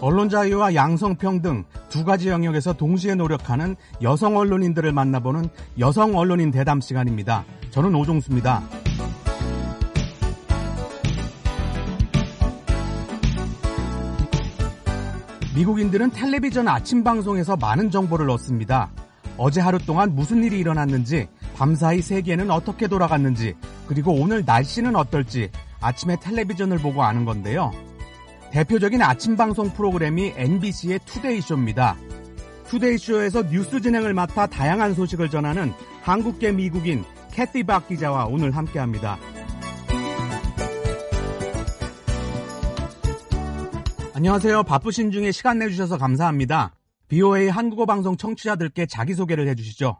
언론 자유와 양성평등 두 가지 영역에서 동시에 노력하는 여성 언론인들을 만나보는 여성 언론인 대담 시간입니다. 저는 오종수입니다. 미국인들은 텔레비전 아침 방송에서 많은 정보를 얻습니다. 어제 하루 동안 무슨 일이 일어났는지, 밤사이 세계는 어떻게 돌아갔는지, 그리고 오늘 날씨는 어떨지 아침에 텔레비전을 보고 아는 건데요. 대표적인 아침 방송 프로그램이 NBC의 투데이쇼입니다. 투데이쇼에서 뉴스 진행을 맡아 다양한 소식을 전하는 한국계 미국인 캐티 박 기자와 오늘 함께합니다. 안녕하세요. 바쁘신 중에 시간 내주셔서 감사합니다. BOA 한국어 방송 청취자들께 자기소개를 해주시죠.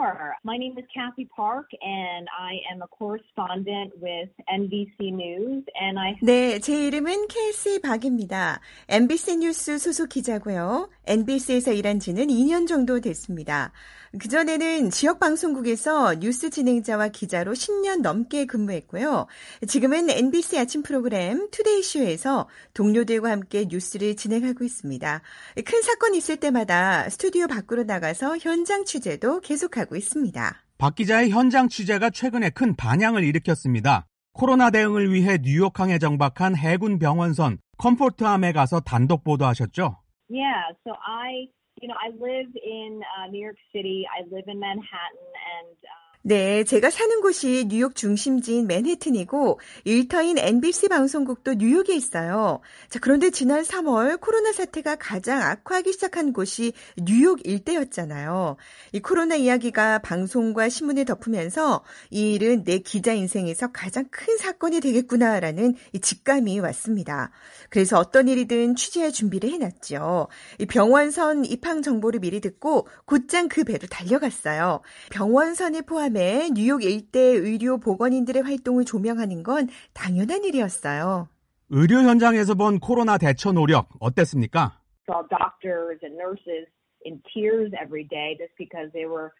Sure. My name is Kathy Park, and I am a correspondent with NBC News. And I 네, 제 이름은 캐시 박입니다. NBC 뉴스 소속 기자고요. NBC에서 일한 지는 2년 정도 됐습니다. 그전에는 지역 방송국에서 뉴스 진행자와 기자로 10년 넘게 근무했고요. 지금은 NBC 아침 프로그램 Today Show에서 동료들과 함께 뉴스를 진행하고 있습니다. 큰 사건 있을 때마다 스튜디오 밖으로 나가서 현장 취재도 계속하고 있습니다. 박 기자의 현장 취재가 최근에 큰 반향을 일으켰습니다. 코로나 대응을 위해 뉴욕항에 정박한 해군 병원선 컴포트함에 가서 단독 보도하셨죠? Yeah, so I you know, I live in uh, New York City. I live in Manhattan, and uh, 네, 제가 사는 곳이 뉴욕 중심지인 맨해튼이고 일터인 NBC 방송국도 뉴욕에 있어요. 자, 그런데 지난 3월 코로나 사태가 가장 악화하기 시작한 곳이 뉴욕 일대였잖아요. 이 코로나 이야기가 방송과 신문에 덮으면서 이 일은 내 기자 인생에서 가장 큰 사건이 되겠구나라는 이 직감이 왔습니다. 그래서 어떤 일이든 취재할 준비를 해놨죠. 이 병원선 입항 정보를 미리 듣고 곧장 그 배로 달려갔어요. 병원선에 포함 포함해 뉴욕 일대 의료 보건인들의 활동을 조명하는 건 당연한 일이었어요. 의료 현장에서 본 코로나 대처 노력 어땠습니까? Saw doctors and nurses in tears every day just because they were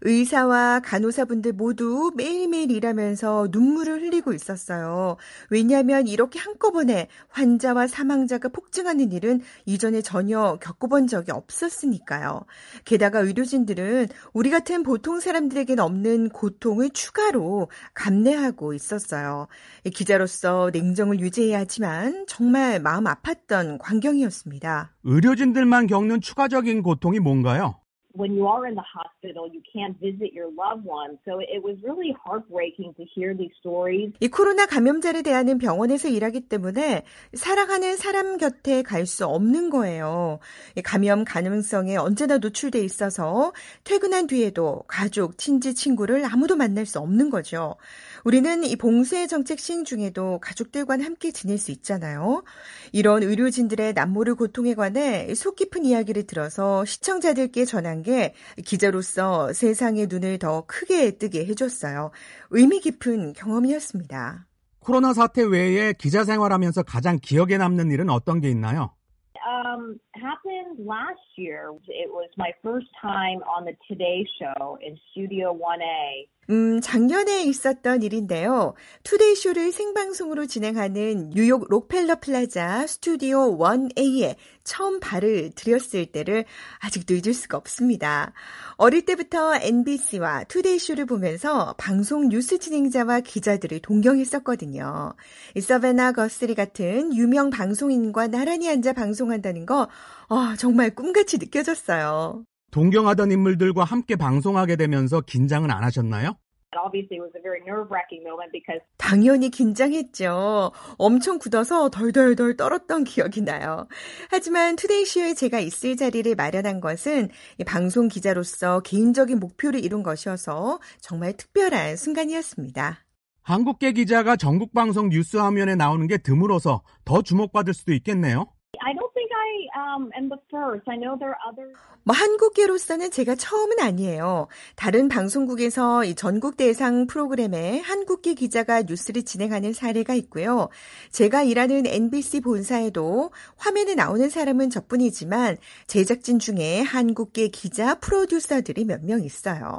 의사와 간호사분들 모두 매일매일 일하면서 눈물을 흘리고 있었어요. 왜냐하면 이렇게 한꺼번에 환자와 사망자가 폭증하는 일은 이전에 전혀 겪어본 적이 없었으니까요. 게다가 의료진들은 우리 같은 보통 사람들에겐 없는 고통을 추가로 감내하고 있었어요. 기자로서 냉정을 유지해야 하지만 정말 마음 아팠던 광경이었습니다. 의료진들만 겪는 추가적인 고통이 뭔가요? When you are in the hospital, you can't visit your loved ones. So it was really heartbreaking to hear these stories. 이 코로나 감염자를 대하는 병원에서 일하기 때문에 사랑하는 사람 곁에 갈 수 없는 거예요. 감염 가능성에 언제나 노출돼 있어서 퇴근한 뒤에도 가족, 친지, 친구를 아무도 만날 수 없는 거죠. 우리는 이 봉쇄 정책 시행 중에도 가족들과 함께 지낼 수 있잖아요. 이런 의료진들의 남모를 고통에 관해 속 깊은 이야기를 들어서 시청자들께 전한 게 기자로서 세상의 눈을 더 크게 뜨게 해줬어요. 의미 깊은 경험이었습니다. 코로나 사태 외에 기자 생활하면서 가장 기억에 남는 일은 어떤 게 있나요? Um, happened last year. It was my first time on the Today Show in Studio 1A. 음, 작년에 있었던 일인데요. Today Show를 생방송으로 진행하는 뉴욕 록펠러 플라자 스튜디오 1A에 처음 발을 들였을 때를 아직도 잊을 수가 없습니다. 어릴 때부터 NBC와 Today Show를 보면서 방송 뉴스 진행자와 기자들을 동경했었거든요. 서베나 거스리 같은 유명 방송인과 나란히 앉아 방송한다는 거 어, 정말 꿈같이 느껴졌어요. 동경하던 인물들과 함께 방송하게 되면서 긴장은 안 하셨나요? 당연히 긴장했죠. 엄청 굳어서 덜덜덜 떨었던 기억이 나요. 하지만 투데이쇼에 제가 있을 자리를 마련한 것은 방송 기자로서 개인적인 목표를 이룬 것이어서 정말 특별한 순간이었습니다. 한국계 기자가 전국 방송 뉴스 화면에 나오는 게 드물어서 더 주목받을 수도 있겠네요. 뭐 한국계로서는 제가 처음은 아니에요. 다른 방송국에서 이 전국 대상 프로그램에 한국계 기자가 뉴스를 진행하는 사례가 있고요. 제가 일하는 NBC 본사에도 화면에 나오는 사람은 저뿐이지만 제작진 중에 한국계 기자 프로듀서들이 몇 명 있어요.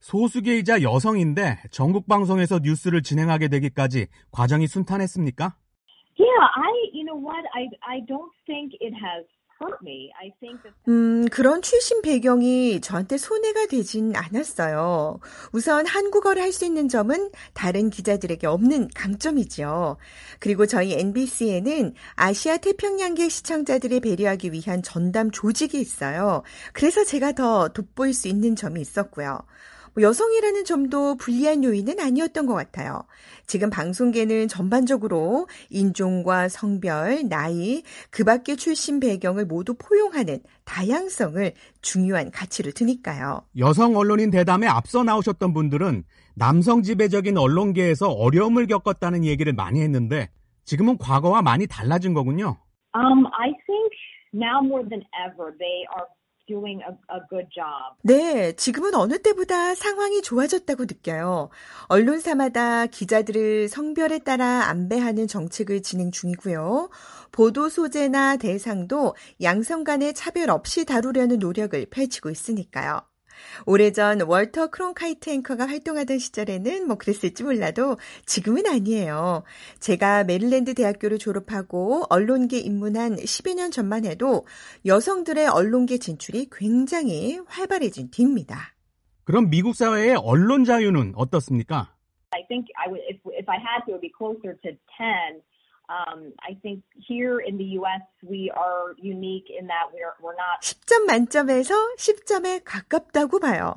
소수계이자 여성인데 전국 방송에서 뉴스를 진행하게 되기까지 과정이 순탄했습니까? Yeah, I, you know what? I, I don't think it has 음, 그런 출신 배경이 저한테 손해가 되진 않았어요. 우선 한국어를 할 수 있는 점은 다른 기자들에게 없는 강점이죠. 그리고 저희 NBC에는 아시아 태평양계 시청자들을 배려하기 위한 전담 조직이 있어요. 그래서 제가 더 돋보일 수 있는 점이 있었고요. 뭐 여성이라는 점도 불리한 요인은 아니었던 것 같아요. 지금 방송계는 전반적으로 인종과 성별, 나이, 그 밖의 출신 배경을 모두 포용하는 다양성을 중요한 가치로 두니까요. 여성 언론인 대담에 앞서 나오셨던 분들은 남성 지배적인 언론계에서 어려움을 겪었다는 얘기를 많이 했는데 지금은 과거와 많이 달라진 거군요. Um, I think now more than ever, they are doing a, a good job. 네, 지금은 어느 때보다 상황이 좋아졌다고 느껴요. 언론사마다 기자들을 성별에 따라 안배하는 정책을 진행 중이고요. 보도 소재나 대상도 양성 간의 차별 없이 다루려는 노력을 펼치고 있으니까요. 오래전 월터 크론카이트 앵커가 활동하던 시절에는 뭐 그랬을지 몰라도 지금은 아니에요. 제가 메릴랜드 대학교를 졸업하고 언론계 입문한 10여 년 전만 해도 여성들의 언론계 진출이 굉장히 활발해진 뒤입니다. 그럼 미국 사회의 언론 자유는 어떻습니까? I think I would, if, if I had to, it would be closer to 10. Um, I think here in the U.S. we are unique in that we're we're not 10점 만점에서 10점에 가깝다고 봐요.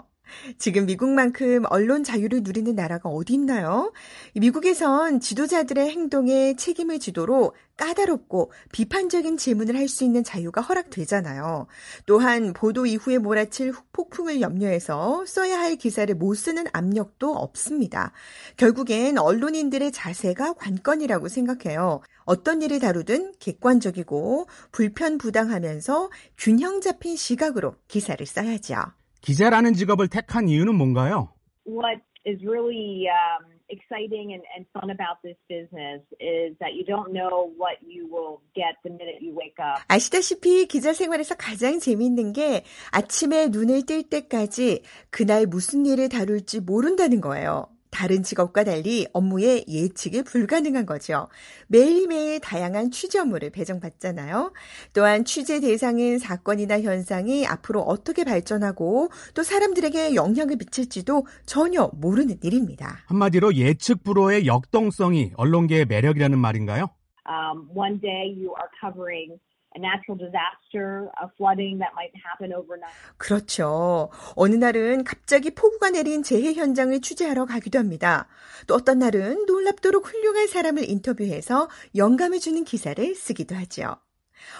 지금 미국만큼 언론 자유를 누리는 나라가 어디 있나요? 미국에선 지도자들의 행동에 책임을 지도록 까다롭고 비판적인 질문을 할 수 있는 자유가 허락되잖아요. 또한 보도 이후에 몰아칠 폭풍을 염려해서 써야 할 기사를 못 쓰는 압력도 없습니다. 결국엔 언론인들의 자세가 관건이라고 생각해요. 어떤 일을 다루든 객관적이고 불편부당하면서 균형 잡힌 시각으로 기사를 써야죠. 기자라는 직업을 택한 이유는 뭔가요? what is really um, exciting and, and fun about this business is that you don't know what you will get the minute you wake up. 아시다시피 기자 생활에서 가장 재미있는 게 아침에 눈을 뜰 때까지 그날 무슨 일을 다룰지 모른다는 거예요. 다른 직업과 달리 업무에 예측이 불가능한 거죠. 매일매일 다양한 취재 업무를 배정받잖아요. 또한 취재 대상인 사건이나 현상이 앞으로 어떻게 발전하고 또 사람들에게 영향을 미칠지도 전혀 모르는 일입니다. 한마디로 예측 불허의 역동성이 언론계의 매력이라는 말인가요? Um, one day you are covering a natural disaster, a flooding that might happen overnight. 그렇죠. 어느 날은 갑자기 폭우가 내린 재해 현장을 취재하러 가기도 합니다. 또 어떤 날은 놀랍도록 훌륭한 사람을 인터뷰해서 영감을 주는 기사를 쓰기도 하죠.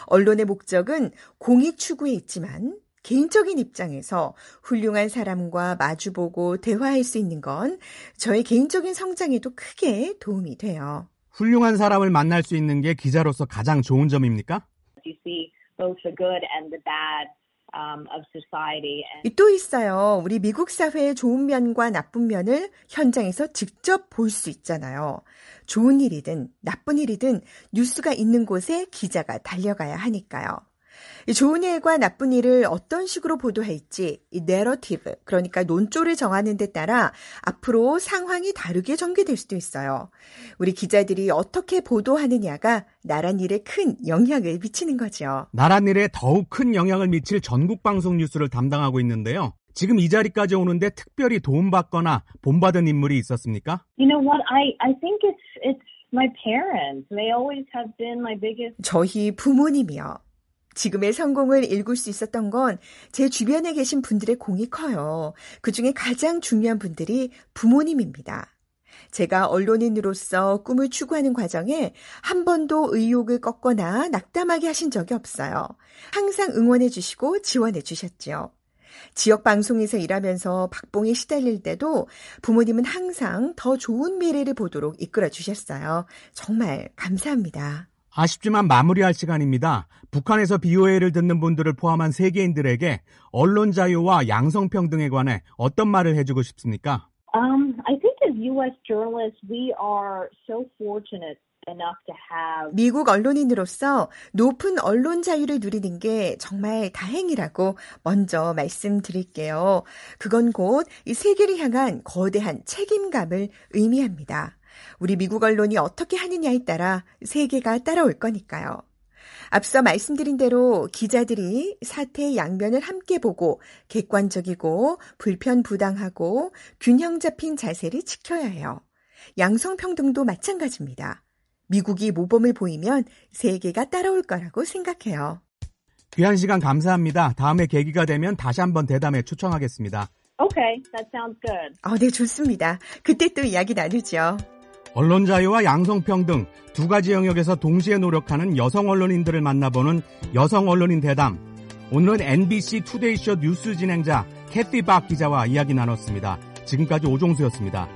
언론의 목적은 공익 추구에 있지만 개인적인 입장에서 훌륭한 사람과 마주보고 대화할 수 있는 건 저의 개인적인 성장에도 크게 도움이 돼요. 훌륭한 사람을 만날 수 있는 게 기자로서 가장 좋은 점입니까? You see both the good and the bad um, 또 있어요. 우리 미국 사회의 좋은 면과 나쁜 면을 현장에서 직접 볼 수 있잖아요. 좋은 일이든 나쁜 일이든 뉴스가 있는 곳에 기자가 달려가야 하니까요. 이 좋은 일과 나쁜 일을 어떤 식으로 보도할지 이 내러티브 그러니까 논조를 정하는 데 따라 앞으로 상황이 다르게 전개될 수도 있어요. 우리 기자들이 어떻게 보도하느냐가 나란 일에 큰 영향을 미치는 거죠. 나란 일에 더욱 큰 영향을 미칠 전국 방송 뉴스를 담당하고 있는데요. 지금 이 자리까지 오는데 특별히 도움받거나 본받은 인물이 있었습니까? you know what? I I think it's it's my parents. They always have been my biggest 저희 부모님이요. 지금의 성공을 일굴 수 있었던 건 제 주변에 계신 분들의 공이 커요. 그 중에 가장 중요한 분들이 부모님입니다. 제가 언론인으로서 꿈을 추구하는 과정에 한 번도 의욕을 꺾거나 낙담하게 하신 적이 없어요. 항상 응원해 주시고 지원해 주셨죠. 지역 방송에서 일하면서 박봉에 시달릴 때도 부모님은 항상 더 좋은 미래를 보도록 이끌어 주셨어요. 정말 감사합니다. 아쉽지만 마무리할 시간입니다. 북한에서 BOA를 듣는 분들을 포함한 세계인들에게 언론 자유와 양성평 등에 관해 어떤 말을 해주고 싶습니까? Um, I think as U.S. journalists, we are so fortunate enough to have 미국 언론인으로서 높은 언론 자유를 누리는 게 정말 다행이라고 먼저 말씀드릴게요. 그건 곧 이 세계를 향한 거대한 책임감을 의미합니다. 우리 미국 언론이 어떻게 하느냐에 따라 세계가 따라올 거니까요. 앞서 말씀드린 대로 기자들이 사태의 양면을 함께 보고 객관적이고 불편부당하고 균형 잡힌 자세를 지켜야 해요. 양성평등도 마찬가지입니다. 미국이 모범을 보이면 세계가 따라올 거라고 생각해요. 귀한 시간 감사합니다. 다음에 계기가 되면 다시 한번 대담에 초청하겠습니다. Okay, that sounds good. 어, 네, 좋습니다. 그때 또 이야기 나누죠. 언론 자유와 양성평 등 두 가지 영역에서 동시에 노력하는 여성 언론인들을 만나보는 여성 언론인 대담. 오늘은 NBC 투데이쇼 뉴스 진행자 캐티 박 기자와 이야기 나눴습니다. 지금까지 오종수였습니다.